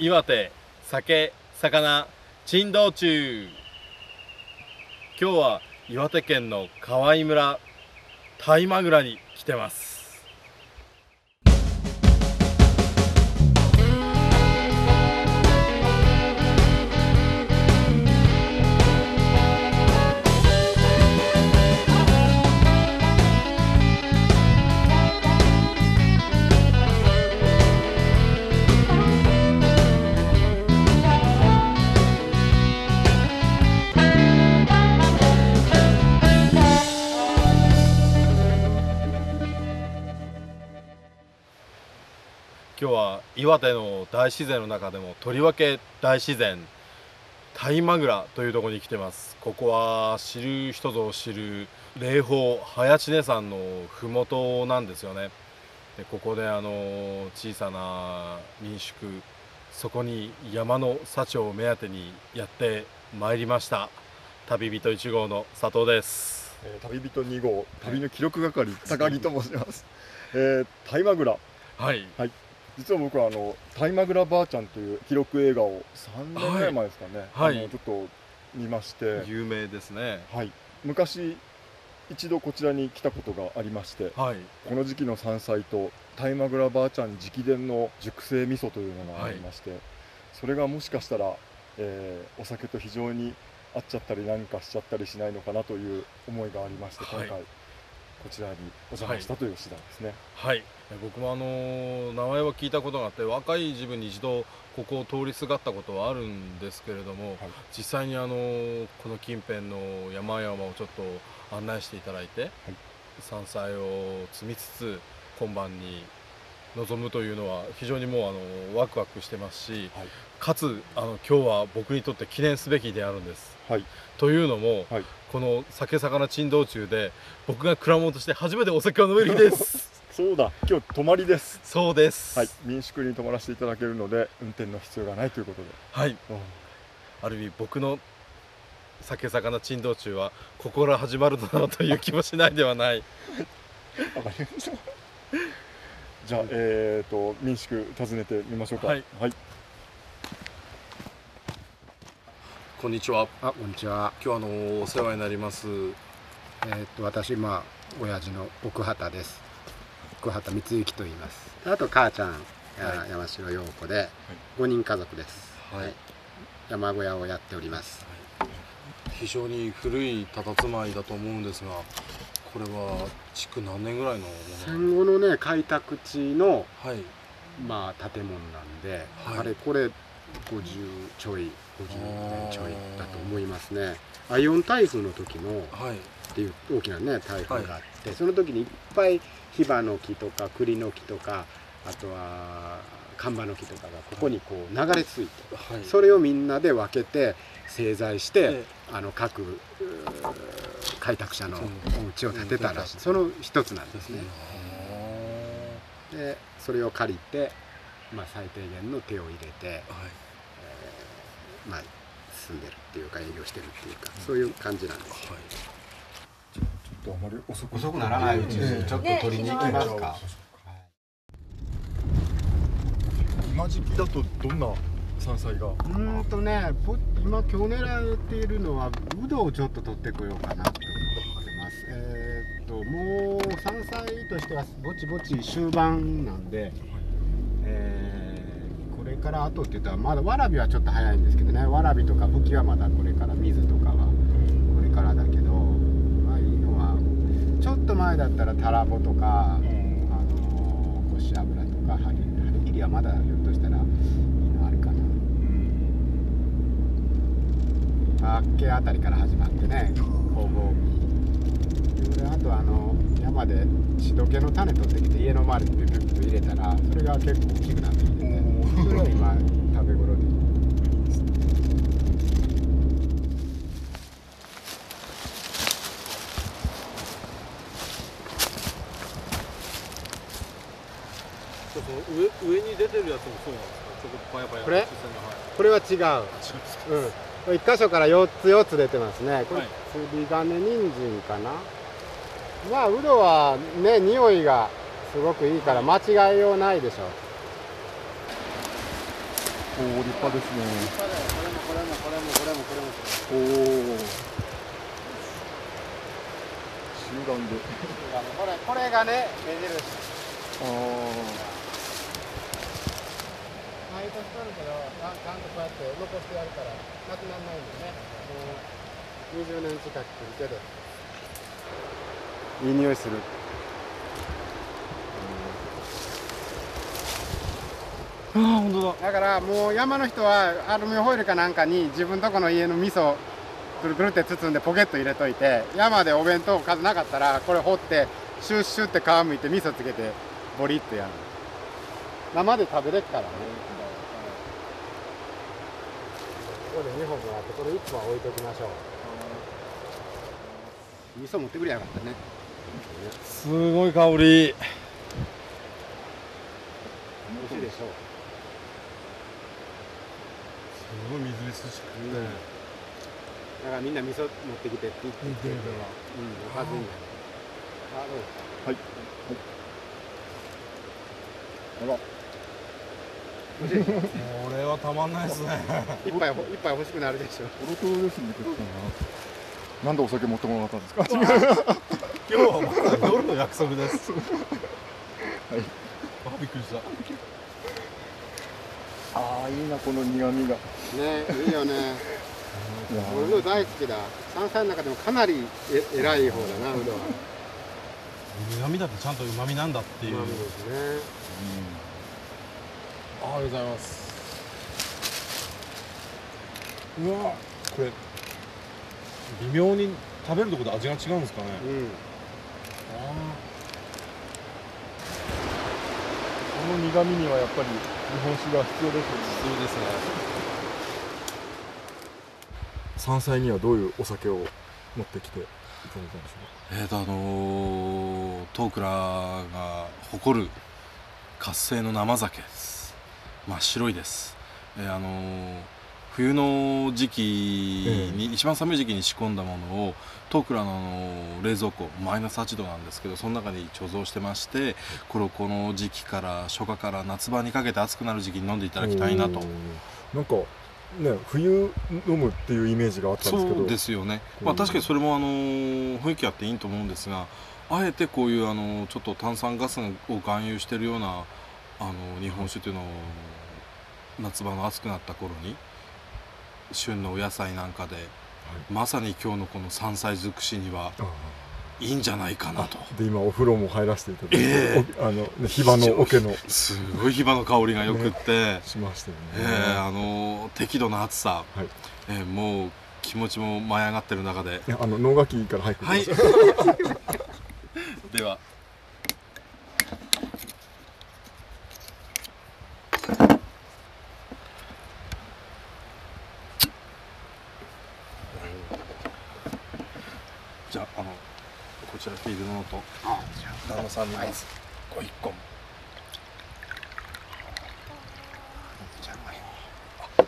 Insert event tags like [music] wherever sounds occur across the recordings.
岩手酒魚珍道中。今日は岩手県の河合村大間倉に来てます。岩手の大自然の中でもとりわけ大自然大間倉というところに来てます。ここは知る人ぞ知る霊峰早知根山の麓なんですよね。でここであの小さな民宿そこに山の幸を目当てにやってまいりました。旅人1号の佐藤です、えー旅人2号旅の記録係、高木と申します、えー、大間倉はい実は僕はあの大間倉ばあちゃんという記録映画を3年ぐらい前ですかね、はい。あのちょっと見まして、有名ですね。はい、昔一度こちらに来たことがありましてはい。この時期の山菜と大間倉ばあちゃん直伝の熟成味噌というのがありまして、それがもしかしたら、えーお酒と非常に合っちゃったり何かしちゃったりしないのかなという思いがありまして、はい。今回こちらにお邪魔したという次第ですね。はい、僕もあのー名前は聞いたことがあって若い自分に一度ここを通りすがったことはあるんですけれども、はい。実際にあのーこの近辺の山々をちょっと案内していただいて、山菜を摘みつつ今晩に臨むというのは非常にもうあのワクワクしてますし、はいかつあの今日は僕にとって記念すべきであるんです。はいというのも、はいこの酒魚珍道中で僕が蔵元として初めてお酒を飲める日です。[laughs] そうだ今日泊まりです。そうです。はい、民宿に泊まらせていただけるので運転の必要がないということで、はい、うんある意味僕の酒魚珍道中はここから始まるのだなという気もしないではない。[laughs] わかりました。じゃあ、えー、と民宿訪ねてみましょうか。はい、はい、こんにちは。あ、こんにちは。今日あのお世話になります。えーっと私まあ親父の奥畑です。奥畑光之と言います。あと母ちゃん、やはい山城陽子で五人家族です。はい山小屋をやっております。非常に古い佇まいだと思うんですが、これは築何年ぐらいの？戦後のね開拓地のはい。まあ建物なんで、はいあれこれ50ちょい50年ちょいだと思いますね。アイオン台風の時のはい。っていう大きなね台風があって、その時にいっぱいヒバの木とか栗の木とかあとは看板の木とかがここにこう流れ着いて、はい。それをみんなで分けて製材して、えあの各開拓者のお家を建てたらしい、うんその一つなんですね。あでそれを借りて、まあ、最低限の手を入れて、ーはい。まあ、住んでるっていうか営業してるっていうかそういう感じなんです。はい。ちょっとあまり遅く遅くならないうちにちょっと取りに行きますか。今時期だとどんな山菜が？うーんとね、ぽ今今日狙っているのはブドウをちょっと取ってこようかなと。えーっともう山菜としてはぼちぼち終盤なんで、えーこれから後って言ったらまだわらびはちょっと早いんですけどね、わらびとかぶきはまだこれから水とかはこれからだけど、まあいいのはちょっと前だったらタラボとか。あのコシ油とかハリハリギリはまだひょっとしたらいいのあるかな。あっけあたりから始まってね。工房であとあの山で血どけの種取ってきて家の周りにピュピュッと入れたらそれが結構大きくなってきててそれは今食べ頃で上上に出てるやつもそうなんですか？ちょっとパヤパヤ。これ？はい。これは違ううんこれ一箇所から4つ4つ出てますねこれはい釣り金人参かな？まあウドはね匂いがすごくいいから間違いようないでしょおお立派ですね。これもこれもこれもこれもこれもこれもおお集団でこれこれがね目印あ毎年取るけどちゃんとこうやって残してやるからなくならないんでねもう20年近く来るけどいい匂いする。ああ本当だ。だからもう山の人はアルミホイルかなんかに自分とこの家の味噌くるくるって包んでポケット入れといて山でお弁当数なかったらこれ掘ってシュッシュって皮むいて味噌つけてボリッとやる。生で食べれっからね。ここで2本もあってこれ1本は置いときましょう。味噌持ってくりゃよかったねすごい香り。美味しいでしょ。うすごいみずみずしくう。ん。だからみんな味噌持ってきてって言って見てみたらうん、おかずになる。あ、どうですか。はい。あら。これはたまんないですね。[laughs] 一杯ほ、一杯欲しくなるでしょ。トロトロですね結構な。なんでお酒持ってこなかったんですか？今日はまだ夜の約束ですはいあびっくりしたああいいなこの苦味がね、いいよね。俺の大好きだ。山菜の中でもかなりえ偉い方だな、うどは。苦味だってちゃんと旨味なんだっていううまみですね。あありがとうございますうわこれ微妙に食べるところで味が違うんですかねうん。あこの苦味にはやっぱり日本酒が必要ですよね。そうですね。山菜にはどういうお酒を持ってきていただいたんでしょえーとあのー、トークラが誇る活性の生酒です。真っ白いです、えーあのー冬の時期に、一番寒い時期に仕込んだものをトークラの冷蔵庫マイナス8度なんですけどその中に貯蔵してましてこれをこの時期から初夏から夏場にかけて暑くなる時期に飲んでいたうだきたいなと。なんかね冬飲むっていうイメージがあったんですけど。そうですよね、うん。まあ、確かにそれもあの雰囲気あっていいと思うんですがあえてこういうあのちょっと炭酸ガスを含有しているようなあの日本酒というのを夏場の暑くなった頃に旬のお野菜なんかで、まさに今日のこの山菜尽くしにはあいいんじゃないかなと。ーで今お風呂も入らせていただいて、えおあのね火場の桶の。すごい火花の香りがよくって、しましたよね、えーあの適度な暑さ、はい。えーもう気持ちも舞い上がってる中で。あの能楽器から入ってきまはい。[laughs] ではじゃああのこちらフィールドノートあ、じゃ旦那さんにまずご一本じゃ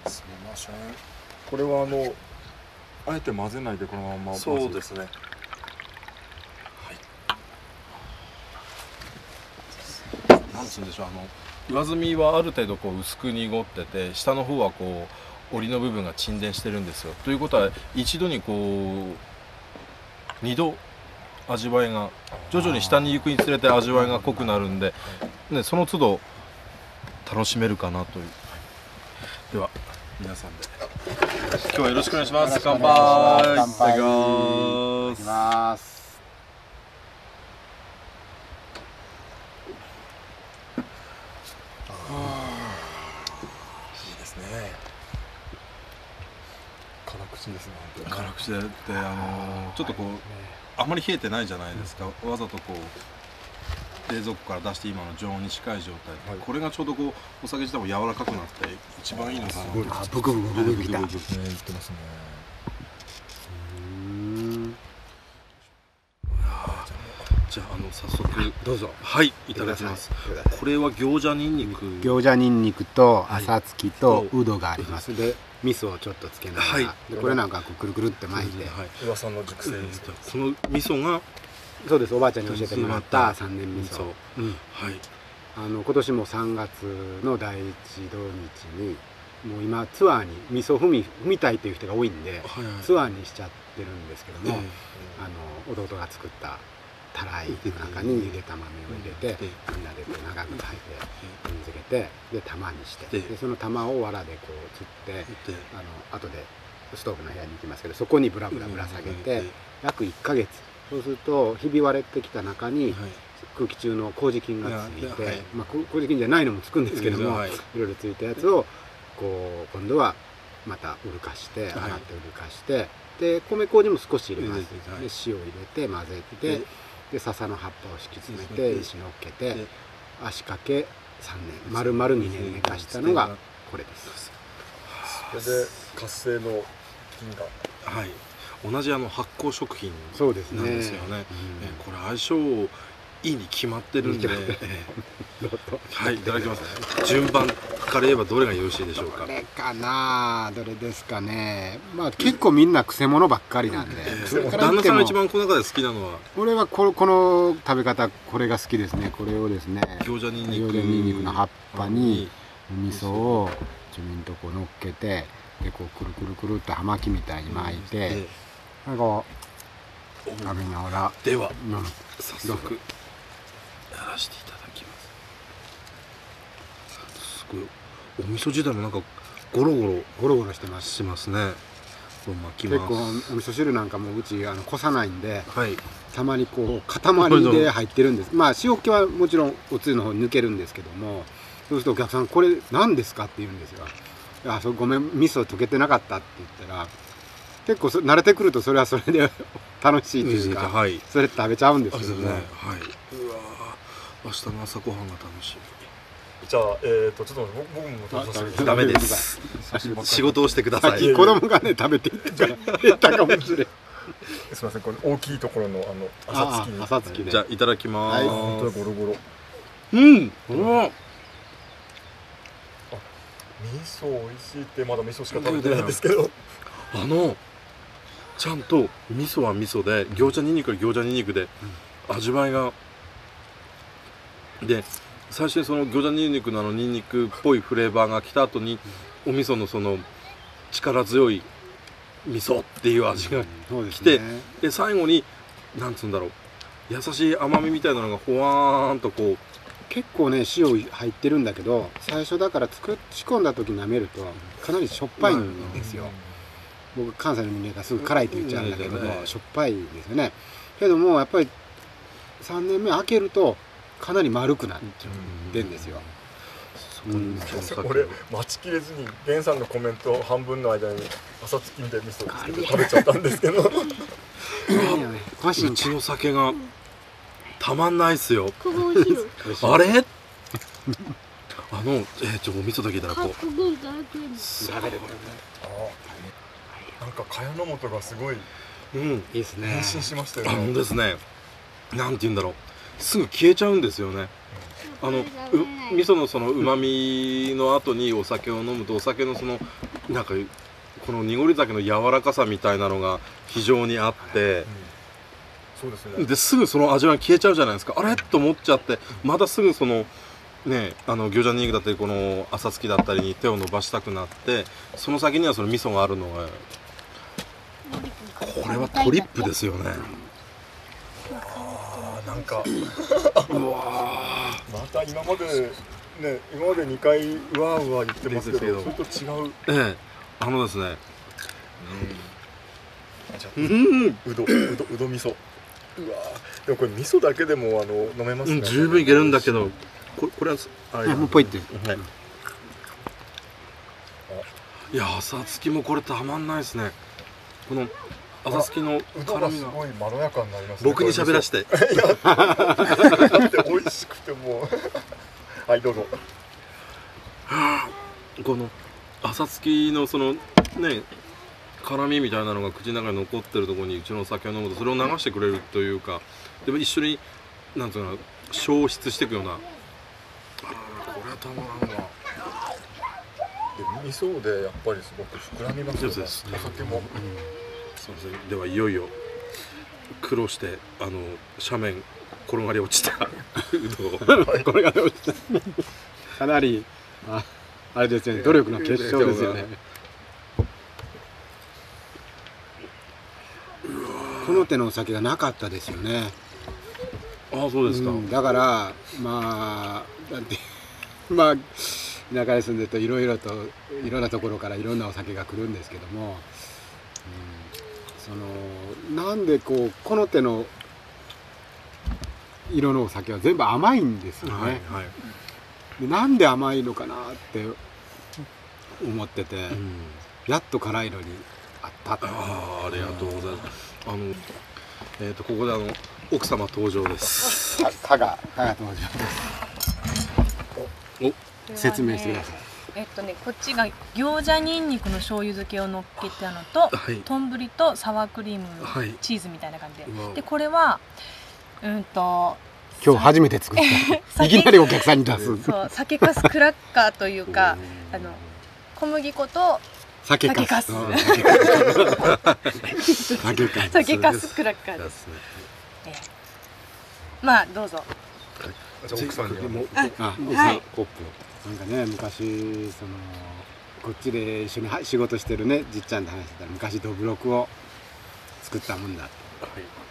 あすみません。これはあのあえて混ぜないでこのままそうですね。はい。なんつうんでしょうあの上澄みはある程度こう薄く濁ってて下の方はこう折りの部分が沈殿してるんですよ。ということは一度にこう二度味わいが徐々に下に行くにつれて味わいが濃くなるんで、ね、その都度楽しめるかなという。では皆さんで。今日はよろしくお願いします。乾杯。いただきます。いいですね。辛口ですね辛口でであのーちょっとこうあまり冷えてないじゃないですか。わざとこう冷蔵庫から出して今の常温に近い状態、はい。これがちょうどこうお酒自体も柔らかくなって一番いいのかなすごいあ、ブクブクブクブクきた。うね。言ってますね早速どうぞ。はいいただきます。これは餃子ニンニク餃子ニンニクとはい。朝月とうどがあります。で、味噌をちょっとつけながら、はい。でこれなんかこうくるくるって巻いて、はい。噂の熟成この味噌がそうです。おばあちゃんに教えてもらった三年味噌。う。ん。はい。あの今年も3月の第一土日にもう今ツアーに味噌踏み踏みたいという人が多いんではいはい。ツアーにしちゃってるんですけども、えあの弟が作ったたらいの中にゆでた豆を入れて、えみんなでこう長く炊いて踏ん。づけてで玉にしてえでその玉を藁でこう釣ってであの後でストーブの部屋に行きますけどそこにブラブラぶら下げて約1ヶ月。そうするとひび割れてきた中にはい。空気中の麹菌がついて、まあ、こ麹菌じゃないのもつくんですけども、はい。いろいろついたやつをこう今度はまたうるかして洗はい。ってうるかして、で米麹も少し入れます、はい。で塩入れて混ぜてでで笹の葉っぱを敷き詰めでて石乗っけてで足掛け3年丸々2年寝かしたのがこれです。それで活性の菌がはい。同じあの発酵食品そうですね。なんですよね。うん。えこれ相性いいに決まってるんで、ええはいいただきます。順番から言えばどれがよろしいでしょうか。これかな。どれですかね。まあ結構みんなくせ者ばっかりなんで、ええ。それから旦那さんが一番この中で好きなのは？俺はここの食べ方これが好きですね。これをですね。餃子にんにく。餃子にんにくの葉っぱにお味噌をちょびんとこう乗っけてでこうくるくるくるって葉巻みたいに巻いて、えなんか食べながら、ではうん、早速。やらせていただきます。すごい。お味噌自体もなんかゴロゴロゴロゴロしてますしますね。これ巻きます。結構お味噌汁なんかもうちあのこさないんではい。たまにこう塊で入ってるんです。まあ塩気はもちろんおつゆの方に抜けるんですけどもそうするとお客さんこれ何ですかって言うんですよあそうごめん味噌溶けてなかったって言ったら結構そ慣れてくるとそれはそれで楽しいというか、はい。それ食べちゃうんですけどねね。はい明日の朝ごはんが楽しじゃあえっ、とちょっと僕僕も食べさせてみダメです。仕事をしてください。さっき子供がね食べていったから減ったかもしれん。すみませんこれ大きいところのあの朝月に。あ朝月でじゃあいただきまはい。す、本当だゴロゴロうん。うわ味噌美味しいってまだ味噌しか食べてないんですけど。あのちゃんと味噌は味噌で餃子にんにくは餃子にんにくで味わいがで最初にその餃子にんにくのあのにんにくっぽいフレーバーが来た後にお味噌のその力強い味噌っていう味が来てねで最後になんつうんだろう。優しい甘みみたいなのがほわーんとこう結構ね塩入ってるんだけど最初だから作っ仕込んだ時舐めるとかなりしょっぱいんですよ、僕関西の人間がすぐ辛いって言っちゃうんだけどうん。もしょっぱいですよね。けどもやっぱり3年目開けるとかなり丸くなってんですよ、そこにその俺待ちきれずに源さんのコメント半分の間に朝月で味噌つけて食べちゃったんですけど。うちの酒がたまんないっすよ。あれ？[laughs] あの、えー、ちょお味噌だけいただこう。べるあなんか茅野本がすごいうん。いいですね。変身しましたよあのねですねなんて言うんだろうすぐ消えちゃうんですよね。あのう味噌のそのうまみの後にお酒を飲むとお酒のそのなんかこの濁り酒の柔らかさみたいなのが非常にあって。そうですね。ですぐその味が消えちゃうじゃないですか。あれ？と思っちゃって。またすぐそのねあの餃子にんにくだったりこの朝月だったりに手を伸ばしたくなってその先にはその味噌があるのがこれはトリップですよね。あなんか [laughs] うわまた今までね今まで2回うわうわ言ってますけどそれと違う。ええあのですね。うん。うどうどうど味噌。うわでもこれ味噌だけでもあの飲めますね、うん十分いけるんだけどこれこれはあれあもうポイって。はい。いや朝月もこれたまんないですね。この朝月のうどんがす辛みがごいまろやかになりますね。僕に喋らして。てだって美味しくてもう。[laughs] はいどうぞ。[laughs] この朝月のそのね辛みみたいなのが口の中に残ってるところにうちのお酒を飲むとそれを流してくれるというかでも一緒になんていうの消失していくような。あらこれはたまらんわ。で味噌でやっぱりすごく膨らみますよね。お酒もそうですねではいよいよ苦労してあの斜面転がり落ちた。うどんをこれが落ちた。かなりああれですよね。努力の結晶ですよね。この手のお酒がなかったですよね。ああそうですか、うんだからまあなんて [laughs] まあ田舎に住んでるといろいろといろんなところからいろんなお酒が来るんですけども、うん、そのなんでこうこの手の色のお酒は全部甘いんですよね、はいはい。でなんで甘いのかなって思ってて、やっと辛いのにあった。とああありがとうございます。あのえっ、とここであの奥様登場です。か加賀加賀登場です。説明してくださいえっとねこっちが餃子にんにくの醤油漬けを乗っけたのとはい。丼とサワークリーム、はい。チーズみたいな感じで。でこれはうんと今日初めて作った。[laughs] いきなりお客さんに出す。そう酒かすクラッカーというか [laughs] あの小麦粉と酒かす。酒かす。酒かす。酒かすクラッカーです、ええ。まあどうぞ。じゃあ奥さんにはもうあ、はい。コッなんかね昔そのこっちで一緒には仕事してるねじっちゃんと話してたら昔ドブロクを作ったもんだプは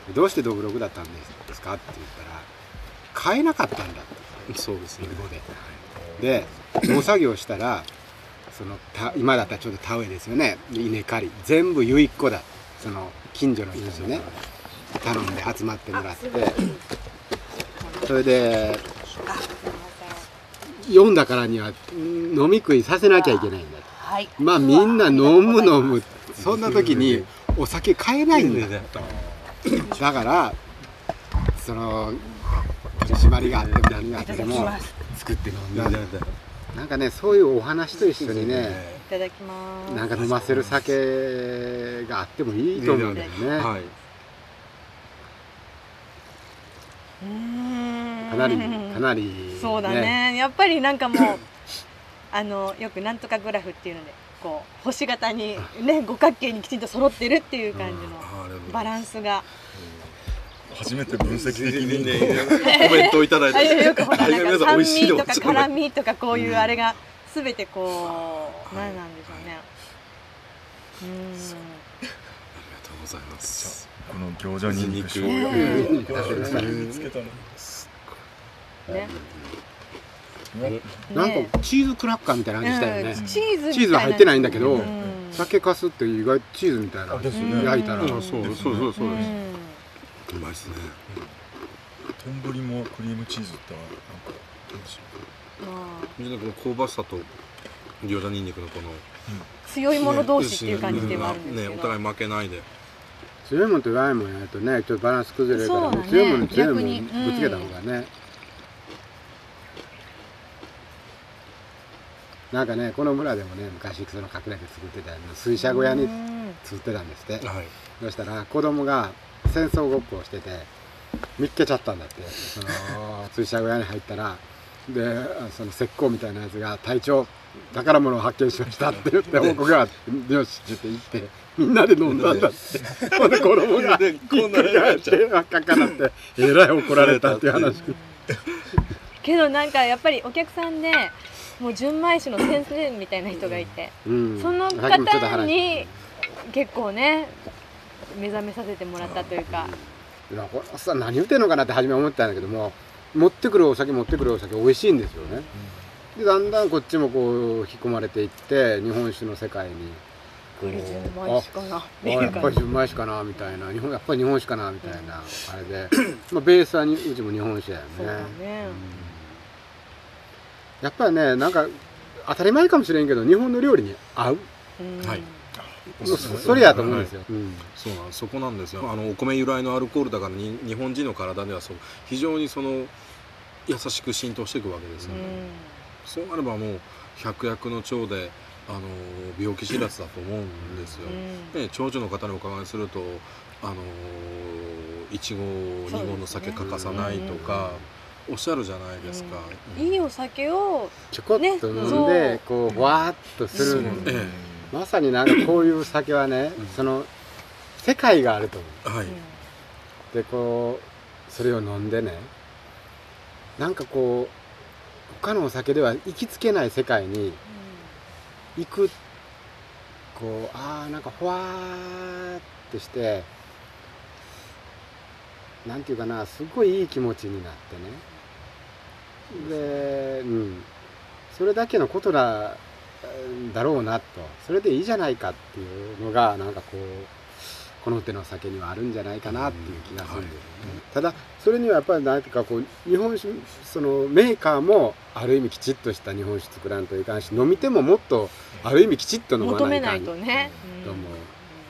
い。どうしてドブロクだったんですかって言ったら買えなかったんだって。そうですね。英語で。で農作業したらそのた今だったらちょっと田植えですよね。で稲刈り。全部ゆいっ子だ。その近所の人にね頼んで集まってもらって。それで読んだからにはうん飲み食いさせなきゃいけないんだはい。まあみんな飲む飲む。そんな時にお酒買えないんだ [laughs] だからその取り締まりがあっても何があっても作って飲んだなんかねそういうお話と一緒にねいただきます。なんか飲ませる酒があってもいいと思うんだよね。かなりかなりそうだね。やっぱりなんかもう [clears throat] あのよくなんとかグラフっていうのでこう星型にね五角形にきちんと揃ってるっていう感じのバランスが。初めて分析的にね [laughs] コメントをいただいあて。よくほらなんか酸美味とか辛味とかこういうあれがすべてこう何なんでしょうね。うありがとうございます。この餃子にんにく醤うん。油醤油つけたのね。なんねかチーズクラッカーみたいな感じしたよね。うんチーズは入ってないんだけどうん。酒かすって意外とチーズみたいな。ですよね。焼いたら。うん。そうそうそうそうです。うん。うまいですね。丼もクリームチーズってなんかどうこの香ばしさと餃子ニンニクのこの強い者同士っていう感じではあるんですねけど。お互い負けないで。強いもんと弱いもんやるとねちょっとバランス崩れるから強いもんに強いもん逆に。ぶつけた方がね、なんかねこの村でもね昔その隠れて作ってた水車小屋にうん。作ってたんですって。はい。そしたら子供が戦争ごっこをしてて見っけちゃったんだって。その [laughs] 水車小屋に入ったら。でその石膏みたいなやつが隊長宝物を発見しましたって言って報告があってよしって言ってみんなで飲んだんだって。ほんで子供がでこんなになっちゃう真っ赤っかなってえらい怒られたっていう話。[laughs] けどなんかやっぱりお客さんでもう純米酒の先生みたいな人がいて、うん。その方話。に結構ね目覚めさせてもらったというか、いやこれさ何言ってんのかなって初め思ったんだけども持ってくるお酒持ってくるお酒美味しいんですよね、でだんだんこっちもこう引き込まれていって日本酒の世界に。純米酒かな。やっぱり純米酒かなみたいな。日本やっぱり日本酒かなみたいな。あれで、[clears throat] まあ、ベースはにうちも日本酒だよね。そうだね。うんやっぱりねなんか当たり前かもしれんけど日本の料理に合う。うん。はい。そそれやと思うんですよ、うんそうなん。そこなんですよ。あのお米由来のアルコールだからに日本人の体ではそう非常にその優しく浸透していくわけですよね、そうなればもう百薬の長であの病気知らずだと思うんですよ、うん。ね、長女の方にお伺いするとあの一合二合の酒欠かさないとかおっしゃるじゃないですか、うん。いいお酒をちょこっと飲んねそうで、こうふわーっとする、うん。えまさになんかこういう酒はね、うん。その世界があると思う。えはい、でこうそれを飲んでねなんかこう他のお酒では行きつけない世界に行くこうああなんかふわーってしてなんていうかなすごいいい気持ちになってねで、うん、それだけのことだだろうなと。それでいいじゃないかっていうのがなんかこうこの手の酒にはあるんじゃないかなっていう気がするんですよね、ただそれにはやっぱり何ていうかこう日本酒そのメーカーもある意味きちっとした日本酒作らんといかんし飲み手ももっとある意味きちっと飲まないかなんいとね、う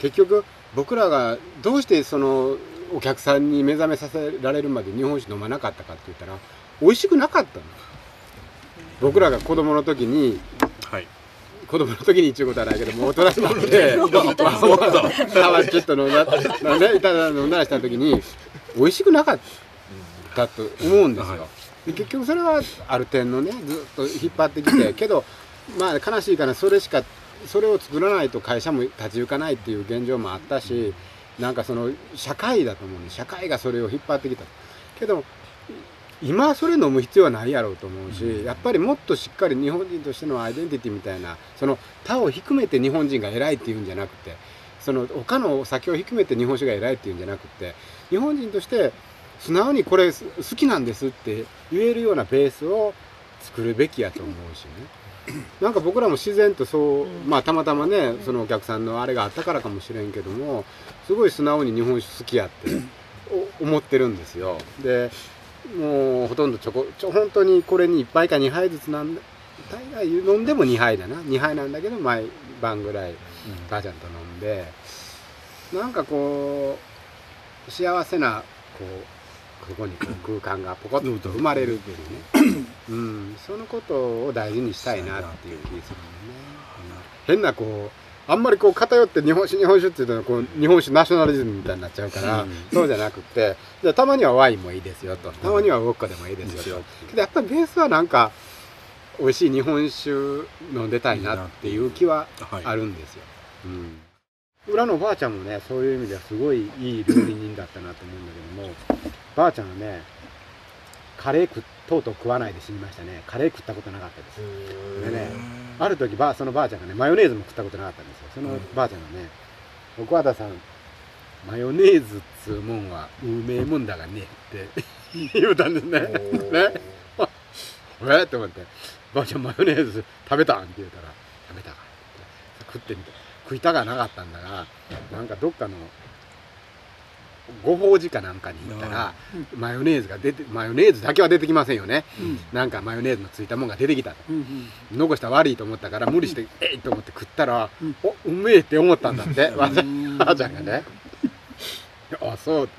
結局僕らがどうしてそのお客さんに目覚めさせられるまで日本酒飲まなかったかって言ったら美味しくなかったの。僕らが子供の時にはい。子供の時に言うことはないけどもう大人になってタバキッと飲んだ。なんでいただ飲んだらした時に美味しくなかった。と思うんですよ、はで結局それはある点のねずっと引っ張ってきて [laughs] けどまあ悲しいかなそれしかそれを作らないと会社も立ち行かないっていう現状もあったしなんかその社会だと思うんで社会がそれを引っ張ってきた。けど今それ飲む必要はないやろうと思うし、やっぱりもっとしっかり日本人としてのアイデンティティみたいなその他を低めて日本人が偉いっていうんじゃなくてその他のお酒を低めて日本酒が偉いっていうんじゃなくて日本人として素直にこれ好きなんですって言えるようなベースを作るべきやと思うしね。[clears throat] なんか僕らも自然とそう、まあたまたまねそのお客さんのあれがあったからかもしれんけどもすごい素直に日本酒好きやってお思ってるんですよ。でもうほとんどちょこちょ本当にこれに1杯か2杯ずつなんだ大概飲んでも2杯だな。2杯なんだけど毎晩ぐらいばあちゃんと飲んで。なんかこう幸せなこうここに空間がポコッと生まれるっていうね、うん、そのことを大事にしたいなっていう気がするよね、うん。変なこうあんまりこう偏って日本酒日本酒っていうのはこう日本酒ナショナリズムみたいになっちゃうから、そうじゃなくてじゃあたまにはワインもいいですよと。たまにはウォッカでもいいですよと、けどやっぱりベースはなんか美味しい日本酒飲んでたいなっていう気ははい。あるんですよ、うん、裏のばあちゃんもねそういう意味ではすごいいい料理人だったなと思うんだけどもばあちゃんはねカレー食とうとう食わないで死にましたね。カレー食ったことなかったです。でねある時ばあそのばあちゃんがねマヨネーズも食ったことなかったんですよ。そのばあちゃんがね「奥和田さんマヨネーズっつうもんはうめえもんだがね」って [laughs] 言うたんですね。ね。[laughs] えって思って「ばあちゃんマヨネーズ食べたん?」って言うたら「食べた。か」って食ってみて。食いたがなかったんだがなんかどっかのご法事かなんかに行ったらマヨネーズが出てマヨネーズだけは出てきませんよね、なんかマヨネーズのついたもんが出てきたと、残したら悪いと思ったから無理して「えい!」と思って食ったら「おうめえ!」って思ったんだって。わざわちゃんがね「あそう」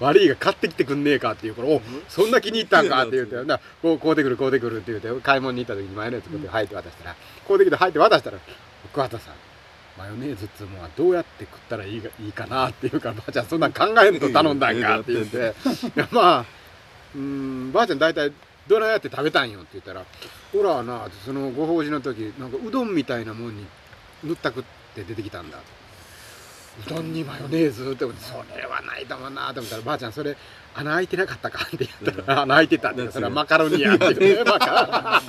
悪いが買ってきてくんねえかっていうから「おそんな気に入ったんか」って言うて「なこうこうてくるこうてくる」って言うて買い物に行った時にマヨネーズこうやって入って渡したらこうてきて入って渡したら「奥畑さんマヨネーズっつうもんはどうやって食ったらいいがいいかな」って言うから「[laughs] ばあちゃんそんなん考えんと頼んだんか」って言って。まあうーんばあちゃん大体どないやって食べたんよって言ったら「ほらなそのご法事の時なんかうどんみたいなもんに塗ったくって出てきたんだ」うどんにマヨネーズって思ってそれはないと思うなと思ったらばあちゃんそれ穴開いてなかったかって言ったら穴開いてたってそれはマカロニやって言って。マカ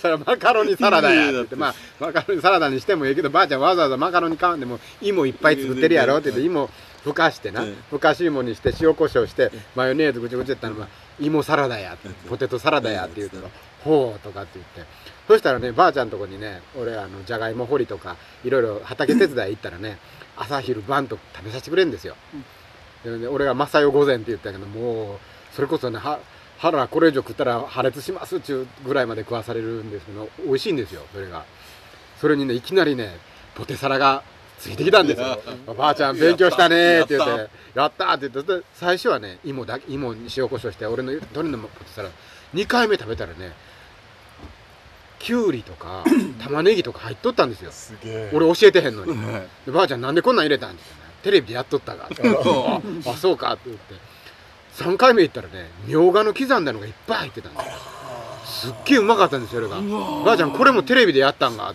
それはマカロニサラダやって。言ってまあマカロニサラダにしてもいいけどばあちゃんわざわざマカロニ買わんでも芋いっぱい作ってるやろって言って芋ふかしてなふかし芋にして塩コショウしてマヨネーズぐちぐちやったのが芋サラダやポテトサラダやって言うとほうとかって言って。そしたらねばあちゃんとこにね俺あのじゃがいも掘りとかいろいろ畑手伝い行ったらね朝昼晩と食べさせてくれるんですよ、でね俺が「マサヨ御前」って言ったけどもうそれこそねは腹これ以上食ったら破裂しますっちゅうぐらいまで食わされるんですけど美味しいんですよそれが。それにねいきなりねポテサラがついてきたんですよ「おばあちゃん勉強したね」って言って「やった!」って言ってで最初はね芋だけ芋に塩コショウして俺の鶏のポテサラ。2回目食べたらねきゅうりとか [clears throat] 玉ねぎとか入っとったんですよ。すげえ。俺教えてへんのに。でばあちゃんなんでこんなん入れたんって言ったらテレビでやっとったが。[laughs] ああそうかって言って。3回目行ったらねみょうがの刻んだのがいっぱい入ってたんですすっげえうまかったんですよそれが。ばあちゃんこれもテレビでやったんが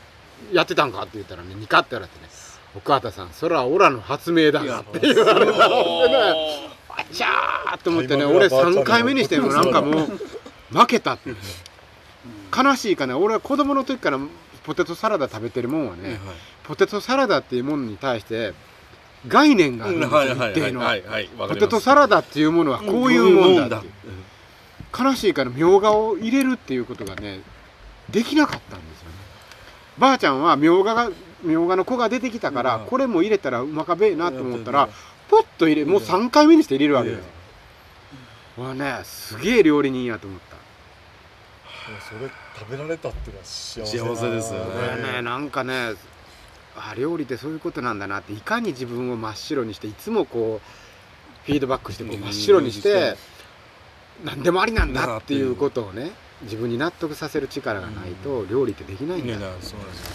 やってたんかって言ったらねニカって言われてね。奥畑さんそれはオラの発明だがって言われたねあちゃーと思ってね俺3回目にしてもなんかもう負けたって悲しいかな。俺は子供の時からポテトサラダ食べてるもんはね、はいポテトサラダっていうものに対して概念があるんですよ、はいはい一定の、はいはいわかポテトサラダっていうものはこういうもんだっていう。悲しいからみょうがを入れるっていうことがねできなかったんですよね。ばあちゃんはみょうががみょうがの子が出てきたから、うん。これも入れたらうまかべえなと思ったら、ポッと入れもう3回目にして入れるわけですよ、わねすげえ料理人やと思ったそれ食べられたっていうのは幸せ幸せですよね。これねなんかねあ料理ってそういうことなんだなっていかに自分を真っ白にしていつもこうフィードバックしてこう真っ白にして何でもありなんだっていうことをね自分に納得させる力がないと料理ってできないんだ。いやそうなんです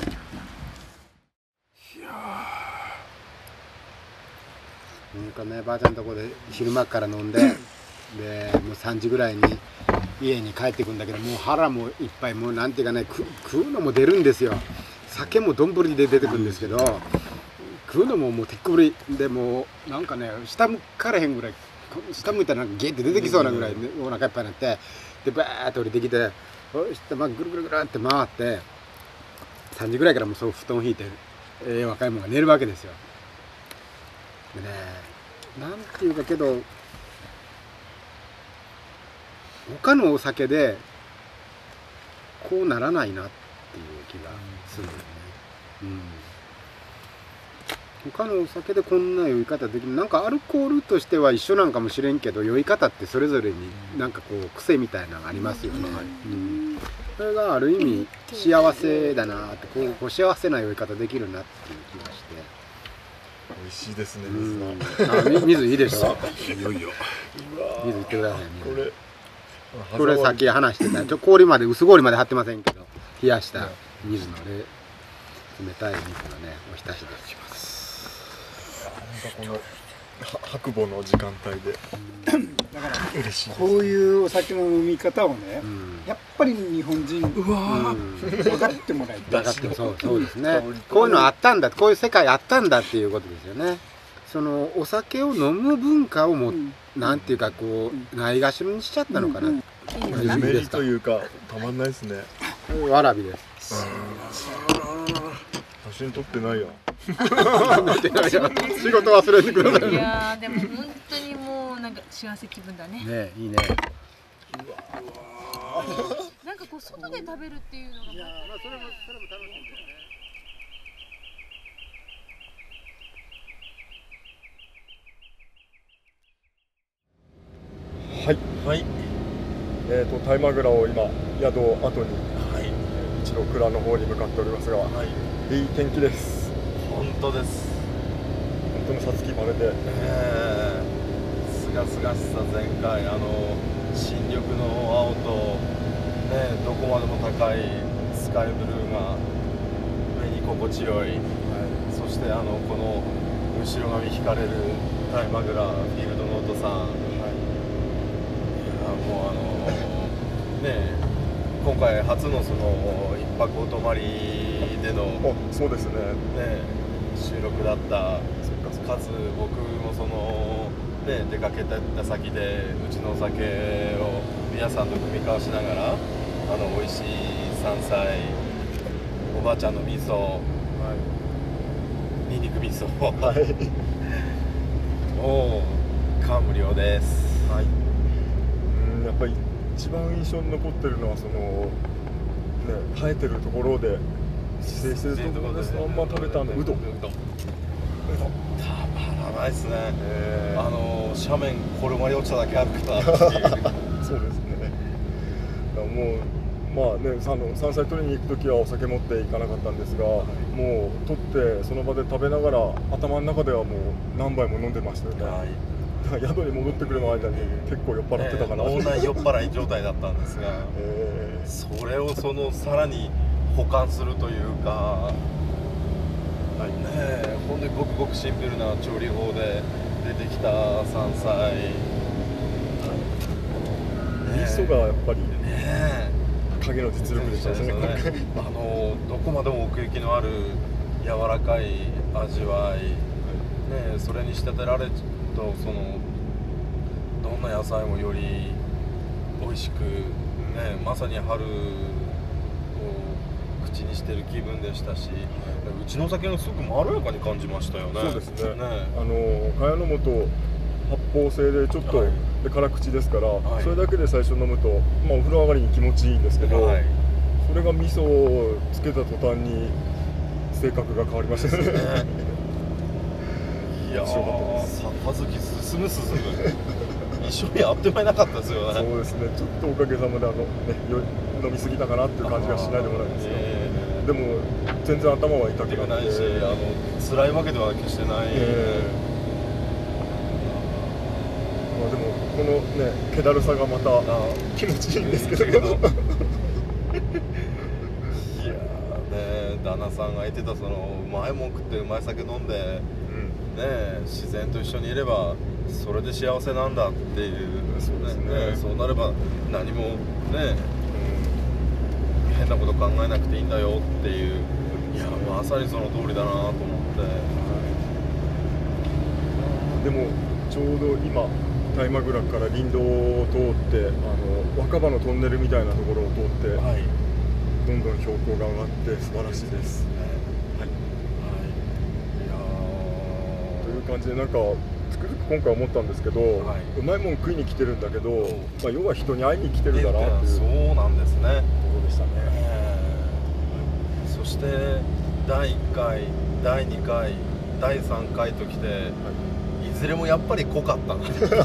よ。なんかねばあちゃんのとこで昼間から飲んででもう3時ぐらいに家に帰ってくんだけどもう腹もいっぱいもうなんていうかねく食うのも出るんですよ。酒も丼で出てくるんですけど食うのももうてっくぶりでもうなんかね下向かれへんぐらい下向いたらなんかゲッて出てきそうなぐらい、ね、お腹いっぱいになってでバーッと降りてきてそしてまあぐるぐるぐるって回って3時ぐらいからもうそう布団を引いてええ若い者が寝るわけですよ。でねなんていうかけど他のお酒でこうならないなっていう気がするよね、うん、他のお酒でこんな酔い方できる。なんかアルコールとしては一緒なんかもしれんけど酔い方ってそれぞれになんかこう癖みたいなのがありますよね、うん、それがある意味幸せだなってこうこう幸せな酔い方できるなっていう気がして。美味しいですねう水がん。あみ水いいでしょ？[laughs] いよいよ。水いってくださいこれこれさっき話してた。ちょ氷まで薄氷まで張ってませんけど。冷やした水のね冷たい水のねおひたしです。なんかこのは白母の時間帯で。だから嬉しいこういうお酒の飲み方をねうん。やっぱり日本人うわうん分かってもらいたい分かってもそう。そうですね。こういうのあったんだ。こういう世界あったんだっていうことですよね。そのお酒を飲む文化をも、うんなんていうかこうないがしろにしちゃったのかな、うんぬめりというかたまんないですね。わらびです。写真撮ってないや [laughs] 仕事忘れてくださいいねやーでも本当にもうなんか幸せ気分だね。ねいいね。なんかこう外で食べるっていうのがまた。ねそれもそれも楽しいんだよねはい。はい。えーと大マグラを今宿を後にはい。一路蔵の方に向かっておりますがはい。いい天気です。本当です。本当にさつき晴れでええすがすがしさ全開。あの新緑の青とねどこまでも高いスカイブルーが目に心地よい、そしてあのこの後ろ髪引かれる大マグラフィールドノートさん、もうあのね今回初のその一泊お泊まりでのあそうですね。ね収録だったかつ僕もそのね出かけた先でうちのお酒を皆さんと組み交わしながらあの美味しい山菜おばあちゃんの味噌にんにく味噌はい。を [laughs] 感無量です。はい。うんやっぱり一番印象に残ってるのはそのね生えてるところで自生してるところでそのまんま食べたあのうどんうどんたまらないですね。えー。あの斜面転がり落ちただけあるかなっていう。[laughs] そうですね。もうまあねあの山菜取りに行く時はお酒持って行かなかったんですが、もう取ってその場で食べながら頭の中ではもう何杯も飲んでましたよね、はい [laughs] 宿に戻ってくるの間に結構酔っ払ってたかな、ね、脳内酔っ払い状態だったんですが [laughs] えそれをそのさらに保管するというか、はい、ねえほんでごくごくシンプルな調理法で出てきた山菜。ー味噌がやっぱりねえ。影の実力でしたねね。あのどこまでも奥行きのある柔らかい味わい、ねえ、それに仕立てられるとそのどんな野菜もより美味しく、ね、まさに春を口にしてる気分でしたしうちのお酒がすごくまろやかに感じましたよね。そうですね。ね。あの茅野本発泡性でちょっと、はい。で辛口ですから、はい。それだけで最初飲むと、まあ、お風呂上がりに気持ちいいんですけど、はい。それが味噌をつけた途端に性格が変わりましたね。ねいや杯進む進む。[laughs] 一緒にあってまいなかったですよそうねですね。ちょっとおかげさまであの、ね、よ飲みすぎたかなっていう感じがしないでもないんですけど、えでも全然頭は痛くないしあの辛いわけでは決してない、ええ。まあ、でもこのね気だるさがまたあ気持ちいいんですけど。[laughs] いやーね旦那さんが言ってたそのうまいもん食ってうまい酒飲んでうんね自然と一緒にいればそれで幸せなんだっていうそうですね。そうなれば何もね変なこと考えなくていいんだよっていういやまさにその通りだなと思って。でもちょうど今大間倉から林道を通ってあの若葉のトンネルみたいなところを通って、はい。どんどん標高が上がって素晴らしいです。はい、はいという感じでなんかつくづく今回思ったんですけど、はい。うまいもん食いに来てるんだけど、ん。まあ、要は人に会いに来ているんだなっていうそとこうなんですね。ろでしたね。そして第1回第2回第3回ときて、い、ずれもやっぱり濃かったなっていう。[laughs] そうで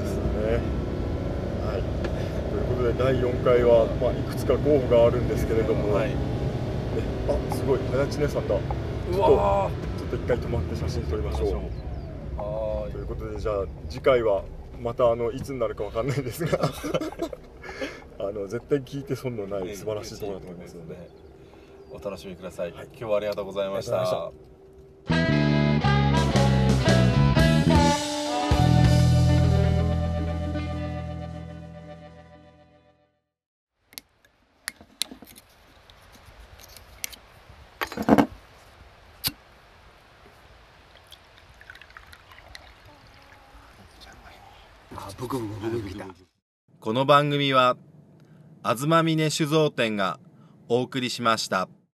すね。はい。ということで第4回は、まあ、いくつか候補があるんですけれども、はい。ねあすごい。早知根さんだ。うわと一回止まって写真撮りましょう。はということでじゃあ次回はまたあのいつになるかわかんないですが。[laughs] あの絶対聞いて損のないい素晴らしいところだと思いますので、お楽しみください、今日はありがとうございましたこの番組は東峰酒造店がお送りしました。